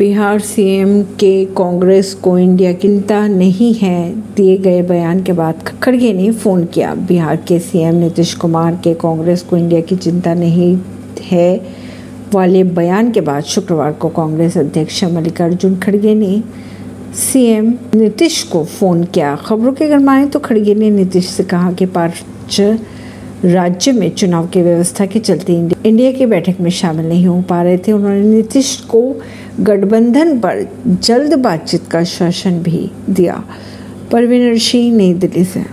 Bihar CM के कांग्रेस को India चिंता नहीं है, दिए गए बयान के बाद खड़गे ने फ़ोन किया। बिहार के सीएम नीतीश कुमार के कांग्रेस को इंडिया की चिंता नहीं है वाले बयान के बाद शुक्रवार को कांग्रेस अध्यक्ष मल्लिकार्जुन खड़गे ने सीएम नीतीश को फ़ोन किया। खबरों के अगर माने तो खड़गे ने नीतीश से कहा कि पार्च राज्य में चुनाव की व्यवस्था के चलते इंडिया की बैठक में शामिल नहीं हो पा रहे थे। उन्होंने नीतीश को गठबंधन पर जल्द बातचीत का आश्वासन भी दिया। परवीन सिंह नई दिल्ली से।